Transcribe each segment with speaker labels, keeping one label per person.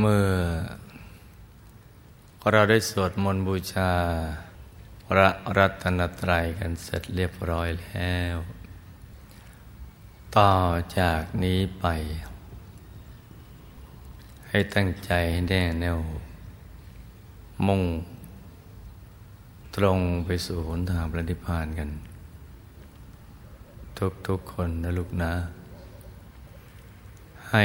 Speaker 1: เมื่อ เราได้สวดมนต์บูชา พระรัตนตรัยกันเสร็จเรียบร้อยแล้ว ต่อจากนี้ไป ให้ตั้งใจให้แน่แน่วมุ่ง ตรงไปสู่หนทางพระนิพพานกัน ทุกๆคนนะลูกนะ ให้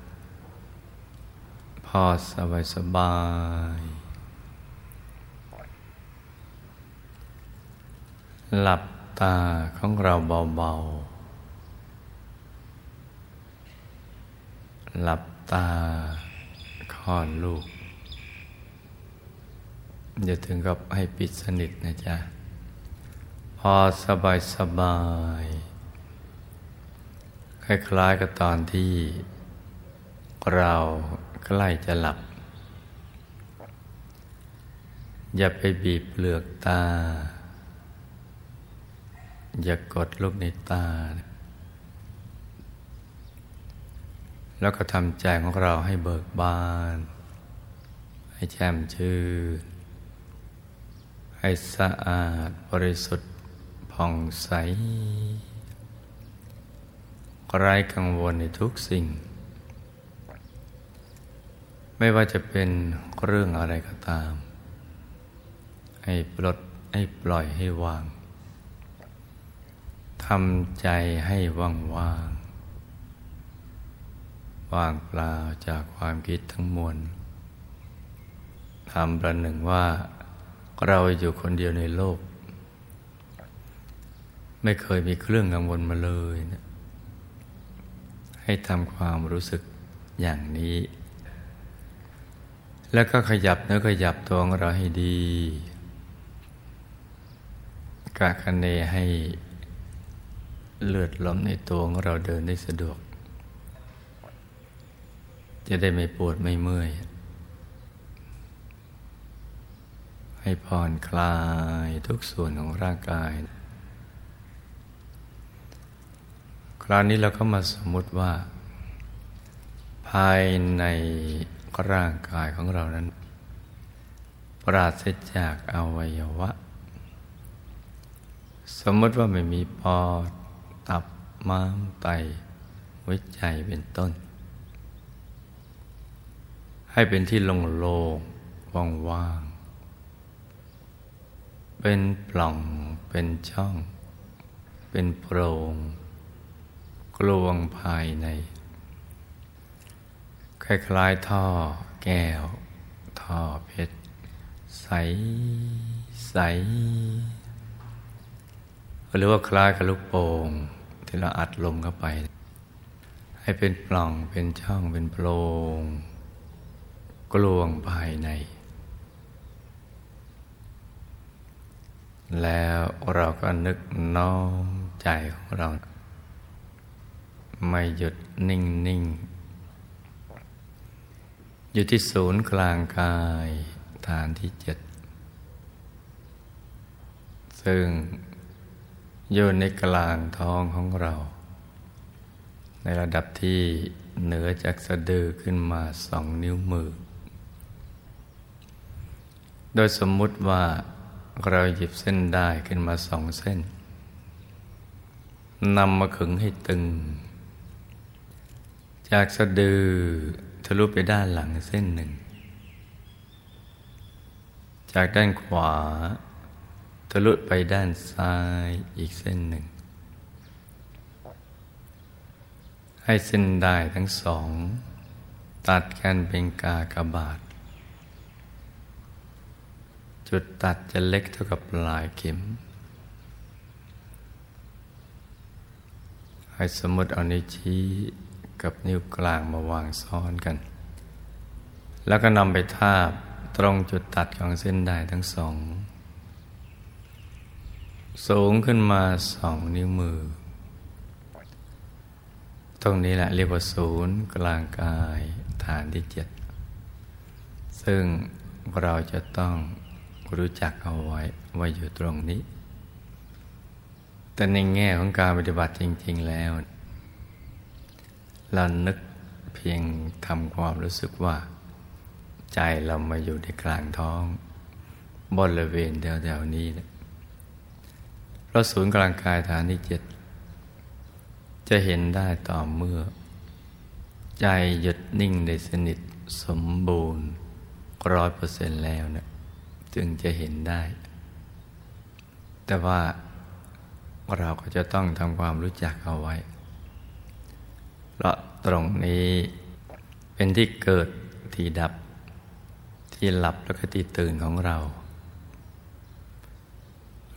Speaker 1: พอสบายสบาย หลับตาของเราเบาๆ หลับตาคลอดลูก อย่าถึงกับให้ปิดสนิทนะจ๊ะ พอสบายสบาย คล้ายๆกับตอนที่เรา ใกล้จะหลับ อย่าไปบีบเปลือกตา อย่ากดลูกในตา แล้วก็ทำใจของเราให้เบิกบาน ให้แช่มชื่น ให้สะอาดบริสุทธิ์ผ่องใสไร้กังวลในทุกสิ่ง ไม่ว่าจะเป็นเรื่องอะไรก็ตาม ให้ปลดให้ปล่อยให้วางทำใจให้ว่างว่างว่างเปล่าจากความคิดทั้งมวลทำประหนึ่งว่าเราอยู่คนเดียวในโลก ไม่เคยมีเครื่องกังวลมาเลยนะให้ทำความรู้สึกอย่างนี้ แล้วก็ขยับเนื้อขยับตัวของเราให้ดี กะคะเนให้เลือดลมในตัวของเราเดินได้สะดวก จะได้ไม่ปวดไม่เมื่อย ให้ผ่อนคลายทุกส่วนของร่างกาย คราวนี้เราก็มาสมมุติว่า ภายใน ร่างกายของเรานั้น ปราศจากอวัยวะ สมมติว่าไม่มีปอดตับม้ามไตหัวใจเป็นต้น ให้เป็นที่โล่งๆว่างเป็นปล่องเป็นช่อง เป็นโพรงกลวงภายใน คล้ายๆท่อแก้ว ท่อเพชร ใสใสหรือว่าคล้ายกับลูกโป่งที่เราอัดลมเข้าไป ให้เป็นปล่องเป็นช่องเป็นโพรงกลวงภายใน แล้วเราก็นึกน้อมใจของเรา ไม่หยุดนิ่งนิ่ง อยู่ที่ศูนย์กลางกายฐานที่เจ็ด ซึ่งอยู่ในกลางท้องของเรา ในระดับที่เหนือจากสะดือขึ้นมาสองนิ้วมือ โดยสมมุติว่าเราหยิบเส้นได้ขึ้นมาสองเส้นนำมาขึงให้ตึง จากสะดือะลุไปด้านหลังเส้นหนึ่ง จากด้านขวา ทะลุไปด้านซ้ายอีกเส้นหนึ่ง ให้เส้นได้ทั้งสอง ตัดกันเป็นกากบาท จุดตัดจะเล็กเท่ากับปลายเข็มให้สมมติเอานิ้วชี้ กับนิ้วกลางมาวางซ้อนกัน แล้วก็นำไปทาบตรงจุดตัดของเส้นได้ทั้งสอง สูงขึ้นมาสองนิ้วมือ ตรงนี้แหละเรียกว่าศูนย์กลางกายฐานที่เจ็ด ซึ่งเราจะต้องรู้จักเอาไว้ว่าอยู่ตรงนี้ แต่ในแง่ของการปฏิบัติจริง ๆ แล้ว เรานึกเพียงทำความรู้สึกว่า ใจเรามาอยู่ในกลางท้องบริเวณแถวๆนี้นะเราะศูนย์กลางกายฐานที่เจ็ดจะเห็นได้ต่อเมื่อ ใจหยุดนิ่งได้สนิทสมบูรณ์ร้อยเปอร์เซ็นต์แล้วเนะจึงจะเห็นได้ แต่ว่าเราก็จะต้องทำความรู้จักเอาไว้ เพราะตรงนี้เป็นที่เกิดที่ดับ ที่หลับแล้วก็ที่ตื่นของเรา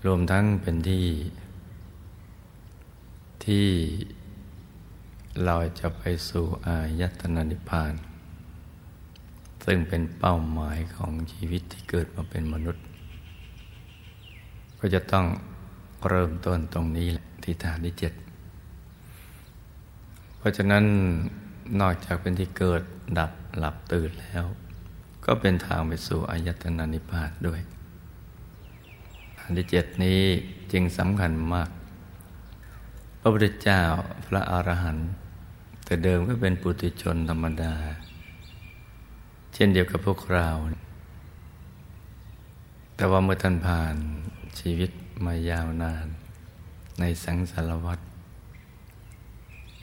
Speaker 1: รวมทั้งเป็นที่ ที่เราจะไปสู่อายตนะนิพพาน ซึ่งเป็นเป้าหมายของชีวิตที่เกิดมาเป็นมนุษย์ ก็จะต้องเริ่มต้นตรงนี้ที่ฐานที่เจ็ด ราะฉะนั้นนอกจากเป็นที่เกิดดับหลับตื่นแล้ว ก็เป็นทางไปสู่อายตนะนิพพานด้วยฐานที่เจ็ดนี้จึงสำคัญมาก พระพุทธเจ้าพระอรหันต์แต่เดิมก็เป็นปุถุชนธรรมดา เช่นเดียวกับพวกเรา แต่ว่าเมื่อท่านผ่านชีวิตมายาวนาน ในสังสารวัฏ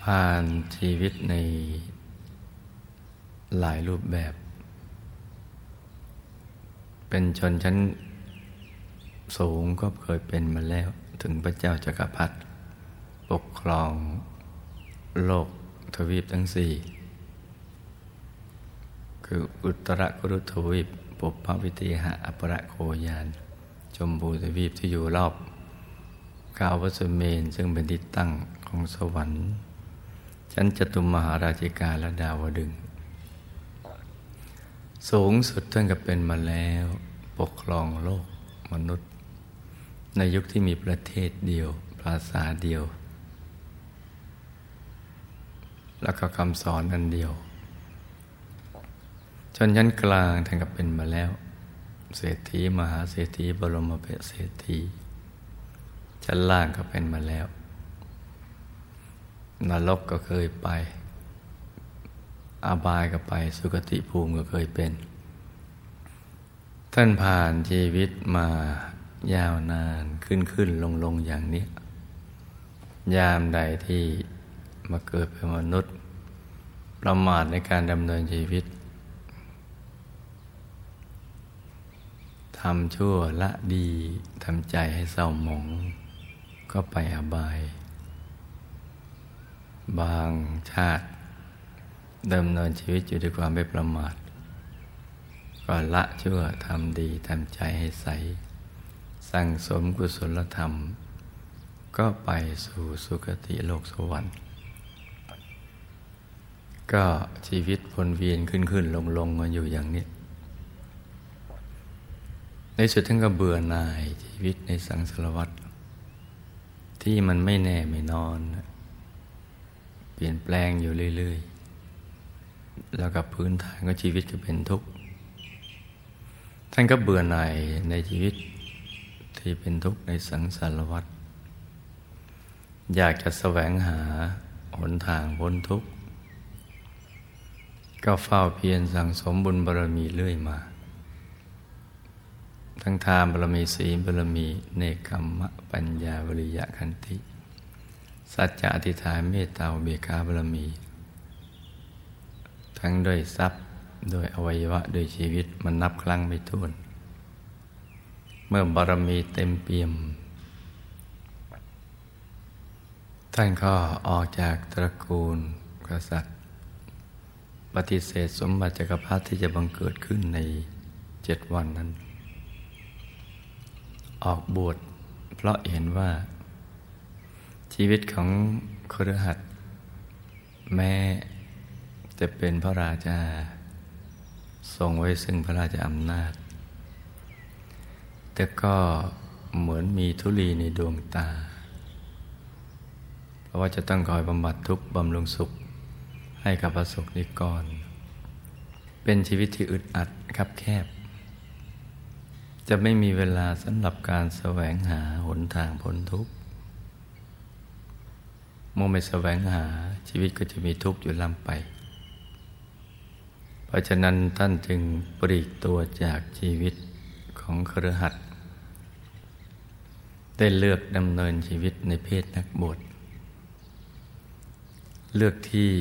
Speaker 1: ผ่านชีวิตในหลายรูปแบบ เป็นชนชั้นสูงก็เคยเป็นมาแล้วถึงพระเจ้าจักรพรรดิปกครองโลกทวีปทั้งสี่ คืออุตรกุรุทวีปปุพพวิติหะอปรโคยาน ชมพูทวีปที่อยู่รอบกาววสเมน ซึ่งเป็นที่ตั้งของสวรรค์ ชั้นจตุมมหาราชิกาและดาวดึง สูงสุดท่านก็เป็นมาแล้วปกครองโลกมนุษย์ ในยุคที่มีประเทศเดียว ภาษาเดียว แล้วก็คำสอนอันเดียวชนชั้นกลางท่านก็เป็นมาแล้ว เศรษฐีมหาเศรษฐีบรมเปเศรษฐีชั้นล่างก็เป็นมาแล้ว นรกก็เคยไป อาบายก็ไป สุคติภูมิก็เคยเป็น ท่านผ่านชีวิตมายาวนานขึ้นขึ้นลงลงอย่างนี้ ยามใดที่มาเกิดเป็นมนุษย์ ประมาทในการดำเนินชีวิตทำชั่วละดีทำใจให้เศร้าหมอง ก็ไปอบาย บางชาติดำเนินชีวิตอยู่ด้วยความไม่ประมาทก็ละชั่วทำดีทำใจให้ใส สั่งสมกุศลธรรม ก็ไปสู่สุคติโลกสวรรค์ ก็ชีวิตวนเวียนขึ้นขึ้นลงลงมาอยู่อย่างนี้ ในสุดท่านก็เบื่อหน่ายชีวิตในสังสารวัฏที่มันไม่แน่ไม่นอนเป ลี่ยนแปลงอยู่เรื่อย ๆ แล้วกับพื้นฐานของชีวิตก็เป็นทุกข์ ท่านก็เบื่อหน่ายในชีวิตที่เป็นทุกข์ในสังสารวัฏ อยากจะแสวงหาหนทางพ้นทุกข์ ก็เฝ้าเพียรสั่งสมบุญบารมีเรื่อยมา ทั้งทานบารมีศีลบารมี เนคขมมะปัญญาวริยะขันติ สัจจะอธิษฐานเมตตาเบียขาบารมี ทั้งด้วยทรัพย์โดยอวัยวะโดยชีวิตมันนับครั้งไม่ถ้วน เมื่อบารมีเต็มเปี่ยม ท่านก็ออกจากตระกูลกษัตริย์ ปฏิเสธสมบัติจักรพรรดิที่จะบังเกิดขึ้นในเจ็ดวันนั้น ออกบวชเพราะเห็นว่า ชีวิตของครหัสแม้จะเป็นพระราชา ทรงไว้ซึ่งพระราชาอำนาจ แต่ก็เหมือนมีทุลีในดวงตา เพราะว่าจะต้องคอยบำบัดทุกข์บำรุงสุขให้กับประสบนิกร เป็นชีวิตที่อึดอัดคับแคบ จะไม่มีเวลาสำหรับการแสวงหาหนทางพ้นทุกข์ มื่อไม่แสวงหาชีวิตก็จะมีทุกข์อยู่ลำไป เพราะฉะนั้นท่านจึงปลีกตัวจากชีวิตของครหัสได้เลือกดำเนินชีวิตในเพศนักบวชเลือกที่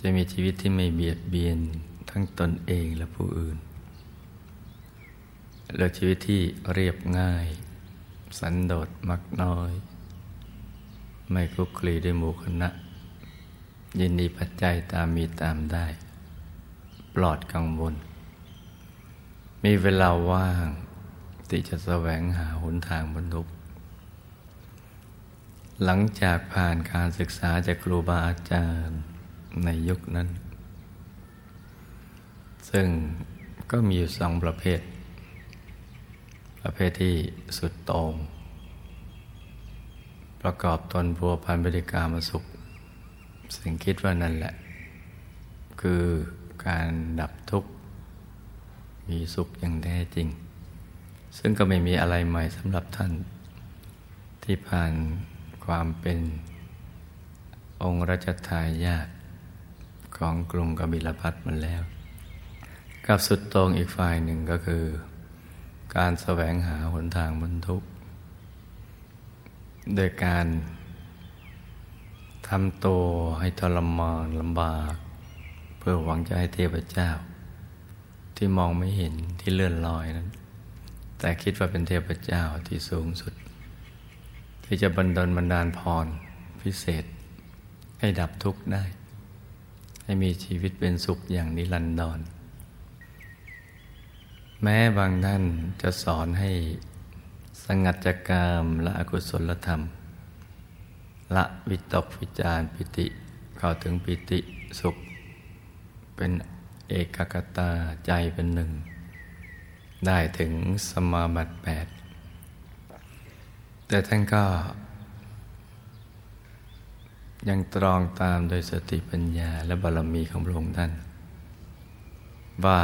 Speaker 1: จะมีชีวิตที่ไม่เบียดเบียนทั้งตนเองและผู้อื่น เลือกชีวิตที่เรียบง่าย สันโดษมักน้อย ไม่คลุกคลีด้วยหมู่คณะ ยินดีปัจจัยตามมีตามได้ ปลอดกังวล มีเวลาว่างที่จะแสวงหาหนทางบรรลุหลังจากผ่านการศึกษาจากครูบาอาจารย์ในยุคนั้น ซึ่งก็มีอยู่สองประเภท ประเภทที่สุดโต่ง ประกอบตนพัวพันบริการมาสุข สิ่งคิดว่านั่นแหละ คือการดับทุกข์ มีสุขอย่างแท้จริง ซึ่งก็ไม่มีอะไรใหม่สำหรับท่าน ที่ผ่านความเป็นองค์รัชทายาทของกรุงกบิลพัทมันแล้ว กับสุดตรงอีกฝ่ายหนึ่งก็คือ การแสวงหาหนทางบรรทุก โดยการทำตัวให้ทรมานลำบาก เพื่อหวังจะให้เทพเจ้า ที่มองไม่เห็นที่เลื่อนลอยนั้น แต่คิดว่าเป็นเทพเจ้าที่สูงสุด ที่จะบันดลบันดาลพรพิเศษ ให้ดับทุกข์ได้ ให้มีชีวิตเป็นสุขอย่างนิรันดรแม้บางท่านจะสอนให้ สงัดจากกามละอกุศลธรรม ละวิตกวิจารปิติ เข้าถึงปิติสุข เป็นเอกกตาใจเป็นหนึ่ง ได้ถึงสมาบัติแปดแต่ท่านก็ ยังตรองตามโดยสติปัญญาและบารมีของพระองค์ท่านว่า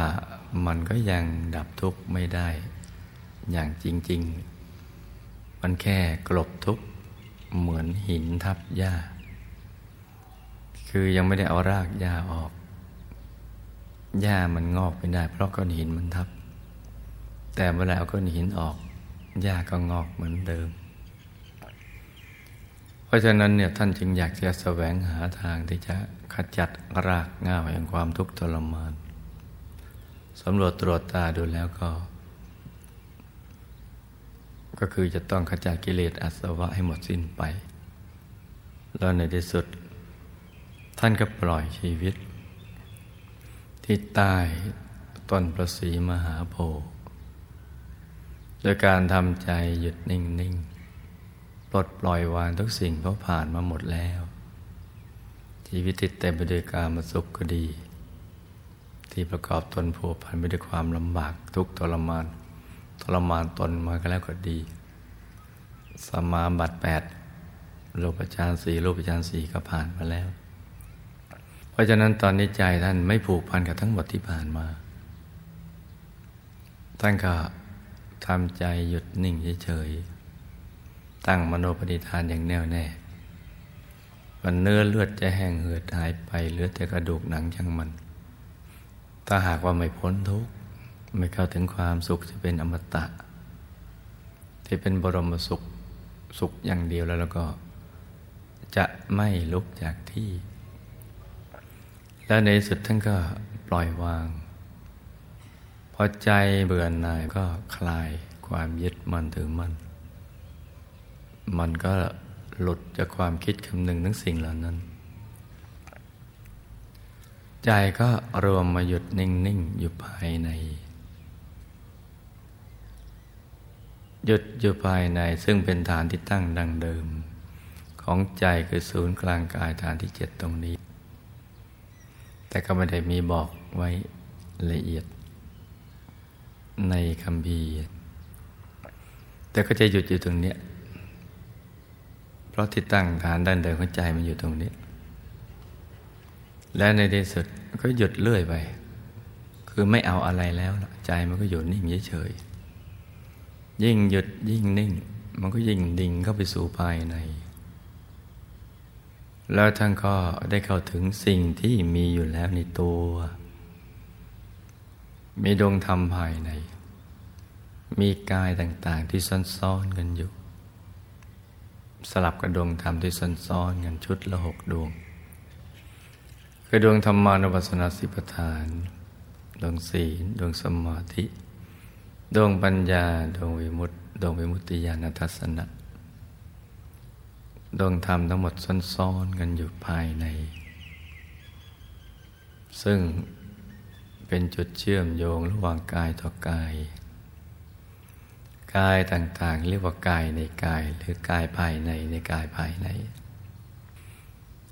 Speaker 1: มันก็ยังดับทุกข์ไม่ได้อย่างจริง ๆ มันแค่กลบทุกข์เหมือนหินทับหญ้า คือยังไม่ได้เอารากหญ้าออก หญ้ามันงอกไม่ได้ เพราะก้อนหินมันทับ แต่เมื่อไรเอาก้อนหินออกหญ้าก็งอกเหมือนเดิม เพราะฉะนั้นเนี่ยท่านจึงอยากจะแสวงหาทางที่จะขจัดรากง่าแห่งความทุกข์ทรมานสำรวจตรวจตาดูแล้วก็ ก็คือจะต้องขจัดกิเลสอาสวะให้หมดสิ้นไป แล้วในที่สุด ท่านก็ปล่อยชีวิต ที่ใต้ต้นประสีมหาโพธิ์โดยการทำใจหยุดนิ่งๆลดปล่อยวางทุกสิ่งเพราะผ่านมาหมดแล้ว ชีวิตติดเต็มไปด้วยการมาสุขก็ดี ที่ประกอบตนผัวพันไปด้วยความลำบากทุกทรมาน รมานตนมาก็แล้วก็ดี สมาบัติแปดโลกฌานสี่โลกฌานสี่ก็ผ่านมาแล้ว เพราะฉะนั้นตอนนี้ใจท่านไม่ผูกพันกับทั้งหมดที่ผ่านมา ท่านก็ทำใจหยุดนิ่งเฉยๆ ตั้งมโนปณิธานอย่างแน่วแน่วันเนื้อเลือดจะแห้งเหือดหายไปเหลือแต่กระดูกหนังช่างมัน ถ้าหากว่าไม่พ้นทุกข์ ไม่เข้าถึงความสุขที่เป็นอมตะ ที่เป็นบรมสุขสุขอย่างเดียวแล้วแล้วก็ จะไม่ลุกจากที่ แล้วในสุดท่านก็ปล่อยวาง พอใจเบื่อหน่ายก็คลายความยึดมั่นถือมั่นมันก็หลุดจากความคิดคำหนึ่งทั้งสิ่งเหล่านั้น ใจก็รวมมาหยุดนิ่ง ๆ อยู่ภายใน หยุดอยู่ภายในซึ่งเป็นฐานที่ตั้งดังเดิม ของใจคือศูนย์กลางกายฐานที่เจ็ดตรงนี้ แต่ก็ไม่ได้มีบอกไว้ละเอียด ในคำพีแต่ก็จะหยุดอยู่ตรงนี้ เพราะที่ตั้งฐานด้านเดินของใจมันอยู่ตรงนี้ และในที่สุดก็หยุดเลื่อยไป คือไม่เอาอะไรแล้ว ใจมันก็อยู่นิ่งเฉย ยิ่งหยุดยิ่งนิ่ง มันก็ยิ่งดิ่งเข้าไปสู่ภายใน แล้วท่านก็ได้เข้าถึงสิ่งที่มีอยู่แล้วในตัว มีดวงธรรมภายใน มีกายต่างๆที่ซ้อนๆกันอยู่ สลับกับดวงธรรมที่ซ้อนๆกันชุดละหกดวง คือดวงธรรมานุปัสสนาสิปทาน ดวงศีล ดวงสมาธิ ดวงปัญญาดวงวิมุตติดวงวิมุตติญาณทัศนะดวงธรรมทั้งหมดซ้อนๆกันอยู่ภายใน ซึ่งเป็นจุดเชื่อมโยงระหว่างกายต่อกาย กายต่างๆ เรียกว่ากายในกายหรือกายภายในในกายภายใน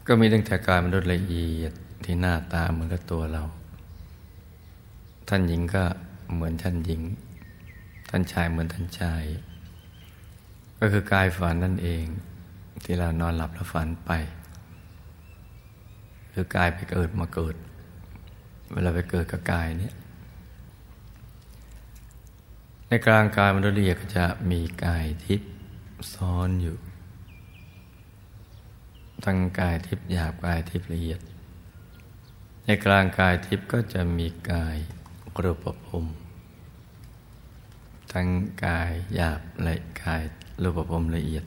Speaker 1: ก็มีตั้งแต่กายมนุษย์ละเอียดที่หน้าตาเหมือนกับตัวเรา ท่านหญิงก็เหมือนท่านหญิง ท่านชายเหมือนท่านชาย ก็คือกายฝันนั่นเอง ที่เรานอนหลับแล้วฝันไปหรือกายไปเกิดมาเกิด เวลาไปเกิดกับกายเนี่ยในกลางกายมนุษย์ละเอียดก็จะมีกายทิพย์ซ้อนอยู่ ทั้งกายทิพย์หยาบกายทิพย์ละเอียด ในกลางกายทิพย์ก็จะมีกายรูปภพ ทั้งกายหยาบและกายรูปภพละเอียด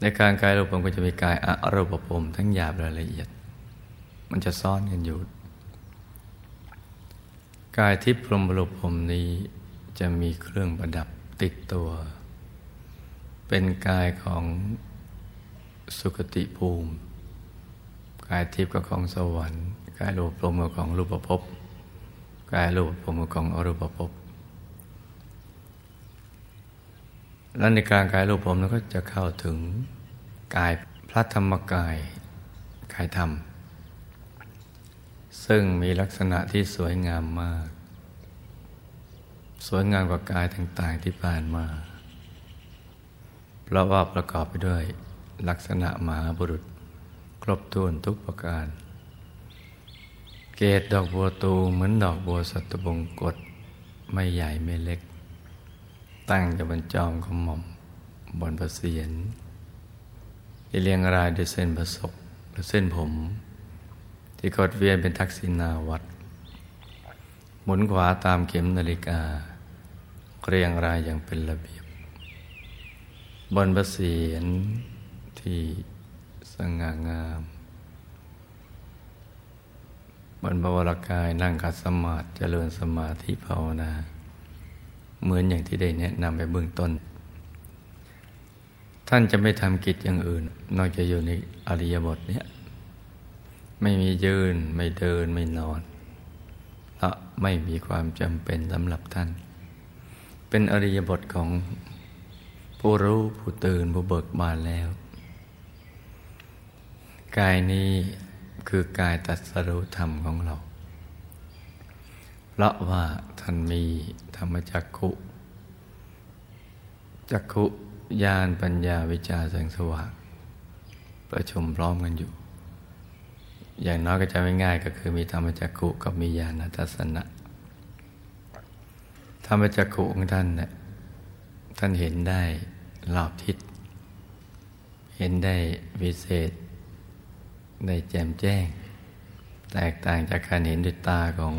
Speaker 1: ในกางกายรูปภพก็จะมีกายอรูปภพทั้งหยาบและละเอียด มันจะซ่อนกันอยู่ กายทิพย์พรหมรูปภพนี้จะมีเครื่องประดับติดตัว เป็นกายของสุคติภูมิ กายทิพย์ก็ของสวรรค์ กายรูปพรหมก็ของรูปภพกายรูปพรหมก็ของอรูปภพ แล้วในการกายรูปพรหมก็จะเข้าถึงกายพระธรรมกายกายธรรม ซึ่งมีลักษณะที่สวยงามมาก สวยงามกว่ากายต่างๆที่ผ่านมา เพราะว่าประกอบไปด้วยลักษณะมหาบุรุษ ครบถ้วนทุกประการ เกตดอกบัวตูเหมือนดอกบัวสัตบงกฎไม่ใหญ่ไม่เล็ก ตั้งอยู่บนจอมขมอมบนประเสียนที่เรียงรายด้วยเส้นประศกและเส้นผม ที่กดเวียนเป็นทักษิณาวัดหมุนขวาตามเข็มนาฬิกา เรียงรายอย่างเป็นระเบียบ บนประเสียนที่สง่างาม บนบวรกายนั่งขัดสมาธิเจริญสมาธิภาวนา เหมือนอย่างที่ได้แนะนำไปเบื้องต้น ท่านจะไม่ทำกิจอย่างอื่น นอกจากอยู่ในอริยบทเนี้ยไม่มียืนไม่เดินไม่นอนเพราะไม่มีความจำเป็นสำหรับท่าน เป็นอริยบทของผู้รู้ผู้ตื่นผู้เบิกบานแล้ว กายนี้คือกายตัดสรุธรรมของเรา เพราะว่าท่านมีธรรมจักขุจักขุญาณปัญญาวิจาแสงสว่าง ประชุมพร้อมกันอยู่ อย่างน้อยก็จะไม่ง่ายก็คือมีธรรมจักขุกับมีญาณทัศนะธรรมจักขุของท่านเนี่ยท่านเห็นได้รอบทิศ เห็นได้วิเศษ ได้แจ่มแจ้ง แตกต่างจากการเห็นด้วยตาของ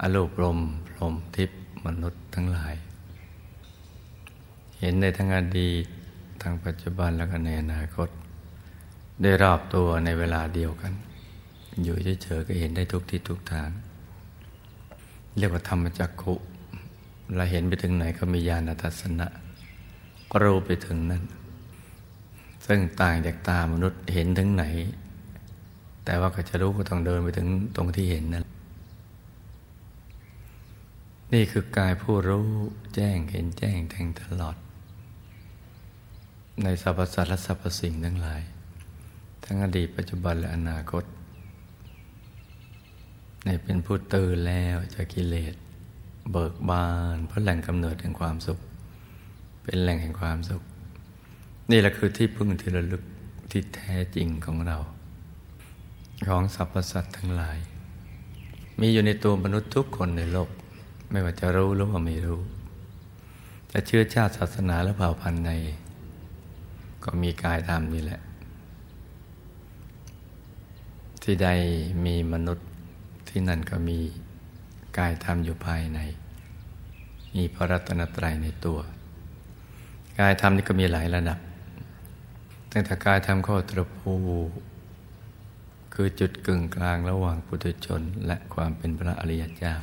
Speaker 1: อรูปลมพรมทิพย์มนุษย์ทั้งหลาย เห็นในทั้งอดีตทั้งปัจจุบันแล้วก็ในอนาคต ได้รอบตัวในเวลาเดียวกัน อยู่เฉยๆก็เห็นได้ทุกที่ทุกทาง เรียกว่าธรรมจักขุเราเห็นไปถึงไหนก็มีญาณทัศนะก็รู้ไปถึงนั้นซึ่งต่างจากตามนุษย์เห็นถึงไหน แต่ว่าก็จะรู้ก็ต้องเดินไปถึงตรงที่เห็นนั่น นี่คือกายผู้รู้แจ้งเห็นแจ้งแทงตลอด ในสรรพสัตว์และสรรพสิ่งทั้งหลาย ทั้งอดีตปัจจุบันและอนาคตในเป็นผู้ตื่นแล้วจากกิเลส เบิกบานเพราะแหล่งกำเนิดแห่งความสุข เป็นแหล่งแห่งความสุข นี่แหละคือที่พึ่งที่ระลึกที่แท้จริงของเรา ของสรรพสัตว์ทั้งหลาย มีอยู่ในตัวมนุษย์ทุกคนในโลก ไม่ว่าจะรู้หรือว่าไม่รู้ จะเชื่อชาติศาสนาและเผ่าพันธุ์ใน ก็มีกายธรรมนี่แหละ ที่ใดมีมนุษย์ที่นั่นก็มีกายธรรมอยู่ภายใน มีพระรัตนตรัยในตัว กายธรรมนี่ก็มีหลายระดับ ตั้งแต่กายธรรมข้อตรภูคือจุดกึ่งกลางระหว่างปุถุชนและความเป็นพระอริยเจ้า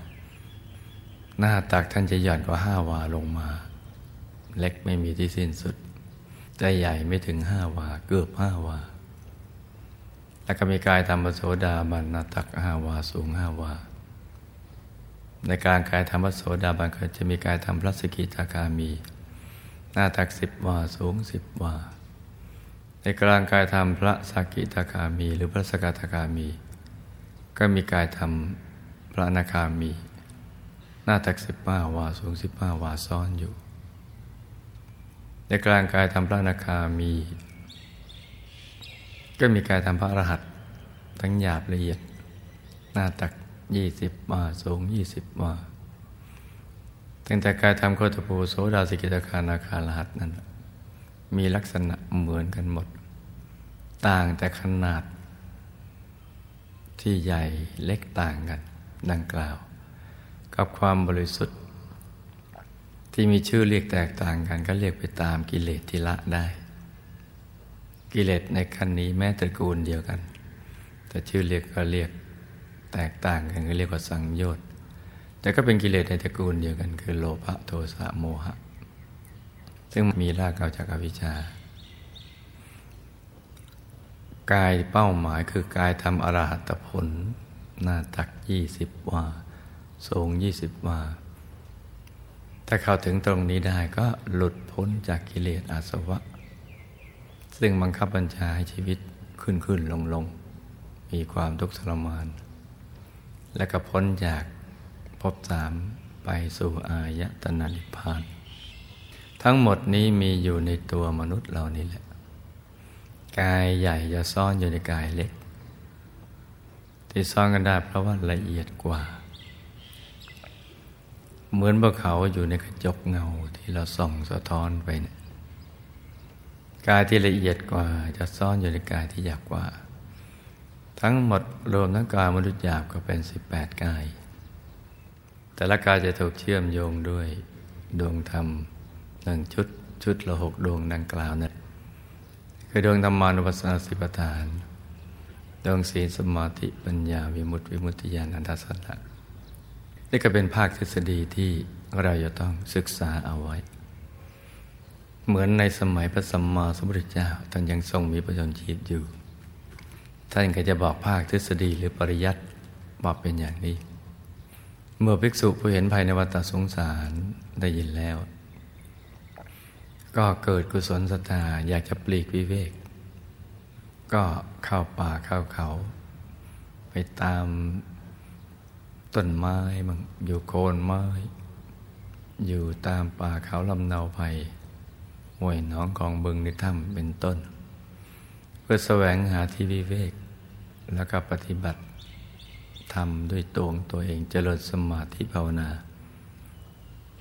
Speaker 1: หน้าตักท่านจะหย่อนกว่าห้าวาลงมา เล็กไม่มีที่สิ้นสุด แต่ใหญ่ไม่ถึงห้าวา เกือบห้าวา แล้วก็มีกายธรรมโสดาบันหน้าตักห้าวาสูงห้าวา ในการกายธรรมโสดาบันก็จะมีกายธรรมพระสกิทาคามี หน้าตักสิบวาสูงสิบวา ในกลางกายธรรมพระสกิทาคามี หรือพระสกทาคามี ก็มีกายธรรมพระนาคามี หน้าตักสิบห้าวาสูงสิบห้าวาซ้อนอยู่ ในกลางกายธรรมพระนาคามี ก็มีกายธรรมพระรหัตทั้งหยาบละเอียด หน้าตักยี่สิบวาสูงยี่สิบวาตั้งแต่กายทำโคตภูโสดาสิกิตาคานาคาลหัสนั้น มีลักษณะเหมือนกันหมด ต่างแต่ขนาดที่ใหญ่เล็กต่างกันดังกล่าว กับความบริสุทธิ์ ที่มีชื่อเรียกแตกต่างกันก็เรียกไปตามกิเลสที่ละได้ กิเลสในขั้นนี้แม้ตระกูลเดียวกัน แต่ชื่อเรียกก็เรียกแตกต่างกันก็เรียกว่าสังโยชน์แต่ก็เป็นกิเลสในตระกูลเดียวกัน คือโลภะโทสะโมหะ ซึ่งมีรากเกาจากอวิชชากายเป้าหมายคือกายทำอรหัตผล หน้าตักยี่สิบว่า สูงยี่สิบวา ถ้าเข้าถึงตรงนี้ได้ก็หลุดพ้นจากกิเลสอาสวะ ซึ่งบังคับบัญชาให้ชีวิตขึ้นขึ้นลงลงมีความทุกข์ทรมาน และก็พ้นจากภพสามไปสู่อายตนะนิพพาน ทั้งหมดนี้มีอยู่ในตัวมนุษย์เรานี่แหละ กายใหญ่จะซ่อนอยู่ในกายเล็ก ที่ซ่อนกันได้เพราะว่าละเอียดกว่า เหมือนพวกเขาอยู่ในกระจกเงาที่เราส่องสะท้อนไปเนี่ยกายที่ละเอียดกว่าจะซ่อนอยู่ในกายที่หยาบกว่า ทั้งหมดรวมทั้งกายมนุษย์หยาบก็เป็นสิบแปดกาย แต่ละกายจะถูกเชื่อมโยงด้วยดวงธรรมหนึ่งชุดชุดละหกดวงดังกล่าวนั่นคือดวงธรรมานุปัสสนาสิปทาน ดวงศีลสมาธิปัญญาวิมุตติวิมุตติญาณันทสันะ นี่ก็เป็นภาคทฤษฎีที่เราจะต้องศึกษาเอาไว้ เหมือนในสมัยพระสัมมาสัมพุทธเจ้าท่านยังทรงมีประชนชีพอยู่ ท่านก็จะบอกภาคทฤษฎีหรือปริยัติบอกเป็นอย่างนี้ เมื่อภิกษุผู้เห็นภายในวัฏสงสารได้ยินแล้ว ก็เกิดกุศลศรัทธาอยากจะปลีกวิเวก ก็เข้าป่าเข้าเขา ไปตาม ต้นไม้มังอยู่โคนไม้ อยู่ตามป่าเขาลำเนาไผ่ห้วยน้องของบึงในถ้ำเป็นต้น เพื่อแสวงหาที่วิเวก แล้วก็ปฏิบัติทำด้วยตัวตัวเองเจริญสมาธิภาวนา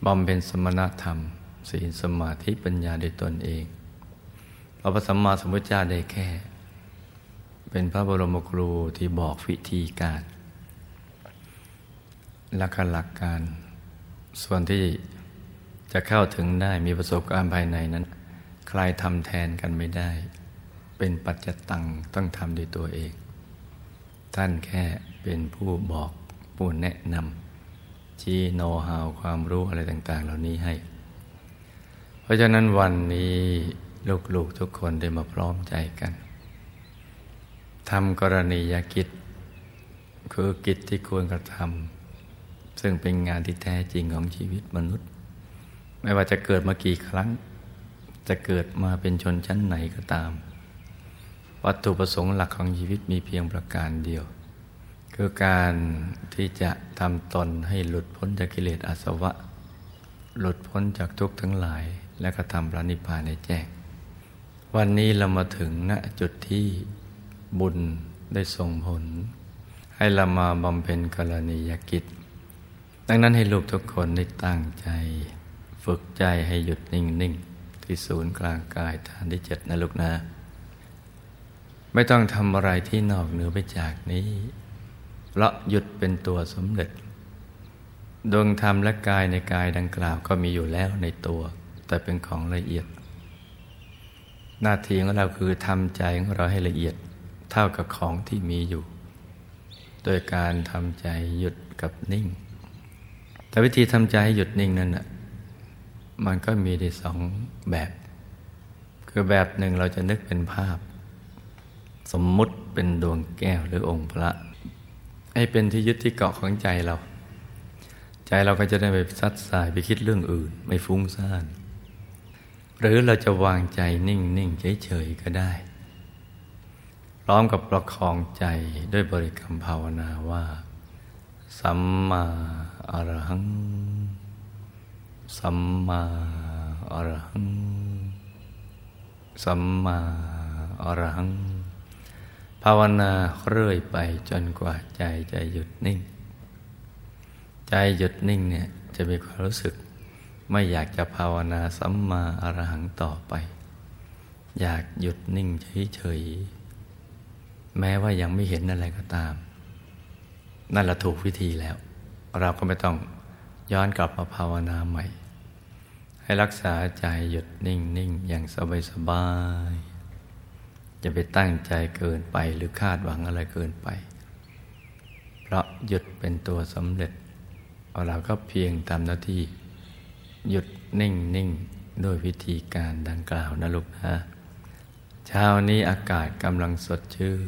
Speaker 1: บำเพ็ญสมณธรรมศีลสมาธิปัญญาด้วยตนเองพระสัมมาสัมพุทธเจ้าได้แค่ เป็นพระบรมครูที่บอกวิธีการ หลักหลักการ ส่วนที่จะเข้าถึงได้มีประสบการณ์ภายในนั้น ใครทำแทนกันไม่ได้ เป็นปัจจตังต้องทำด้วยตัวเอง ท่านแค่เป็นผู้บอกผู้แนะนำชี้โน้ตาวความรู้อะไรต่าง ๆ เหล่านี้ให้ เพราะฉะนั้นวันนี้ลูกๆทุกคนได้มาพร้อมใจกันทำกรณียกิจ คือกิจที่ควรกระทำ ซึ่งเป็นงานที่แท้จริงของชีวิตมนุษย์ ไม่ว่าจะเกิดมากี่ครั้ง จะเกิดมาเป็นชนชั้นไหนก็ตาม วัตถุประสงค์หลักของชีวิตมีเพียงประการเดียว คือการที่จะทำตนให้หลุดพ้นจากกิเลสอาสวะ หลุดพ้นจากทุกข์ทั้งหลาย และก็ทำพระนิพพานในแจ้ง วันนี้เรามาถึงณจุดที่บุญได้ส่งผล ให้เรามาบำเพ็ญกรณียกิจ ดังนั้นให้ลูกทุกคนได้ตั้งใจ ฝึกใจให้หยุดนิ่งๆที่ศูนย์กลางกายฐานที่เจ็ดนะลูกนะ ไม่ต้องทำอะไรที่นอกเหนือไปจากนี้เพราะหยุดเป็นตัวสมเด็จ ดวงธรรมและกายในกายดังกล่าวก็มีอยู่แล้วในตัว แต่เป็นของละเอียด หน้าที่ของเราคือทำใจของเราให้ละเอียดเท่ากับของที่มีอยู่ โดยการทำใจหยุดกับนิ่ง แต่วิธีทำใจให้หยุดนิ่งนั้นน่ะมันก็มีได้สองแบบ คือแบบหนึ่งเราจะนึกเป็นภาพ สมมุติเป็นดวงแก้วหรือองค์พระให้เป็นที่ยึดที่เกาะของใจเรา ใจเราก็จะได้ไปซัดสายไปคิดเรื่องอื่น ไม่ฟุ้งซ่าน หรือเราจะวางใจนิ่งนิ่งเฉยๆก็ได้ พร้อมกับประคองใจด้วยบริกรรมภาวนาว่า สัมมา อรหัง สัมมาอรหัง สัมมาอรหัง ภาวนาเรื่อยไปจนกว่าใจจะหยุดนิ่ง ใจหยุดนิ่งเนี่ยจะมีความรู้สึก ไม่อยากจะภาวนาสัมมาอรหังต่อไป อยากหยุดนิ่งเฉยๆแม้ว่ายังไม่เห็นอะไรก็ตาม นั่นละถูกวิธีแล้ว เราก็ไม่ต้องย้อนกลับมาภาวนาใหม่ ให้รักษาใจหยุดนิ่งๆอย่างสบายๆจะไปตั้งใจเกินไปหรือคาดหวังอะไรเกินไป เพราะหยุดเป็นตัวสำเร็จ เราก็เพียงทำหน้าที่ หยุดนิ่งนิ่งด้วยวิธีการดังกล่าวนะลูกนะเช้านี้อากาศกำลังสดชื่น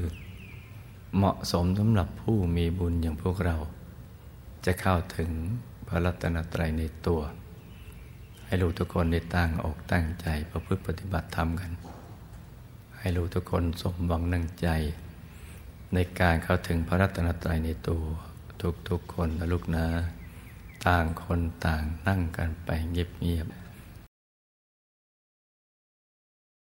Speaker 1: เหมาะสมสำหรับผู้มีบุญอย่างพวกเรา จะเข้าถึงพระรัตนตรัยในตัว ให้ลูกทุกคนได้ตั้งอกตั้งใจประพฤติปฏิบัติธรรมกัน ให้รู้ทุกคนสมหวังนั่งใจ ในการเข้าถึงพระรัตนตรัยในตัวทุกๆคนนะลูกนะ ต่างคนต่างนั่งกันไปเงียบๆ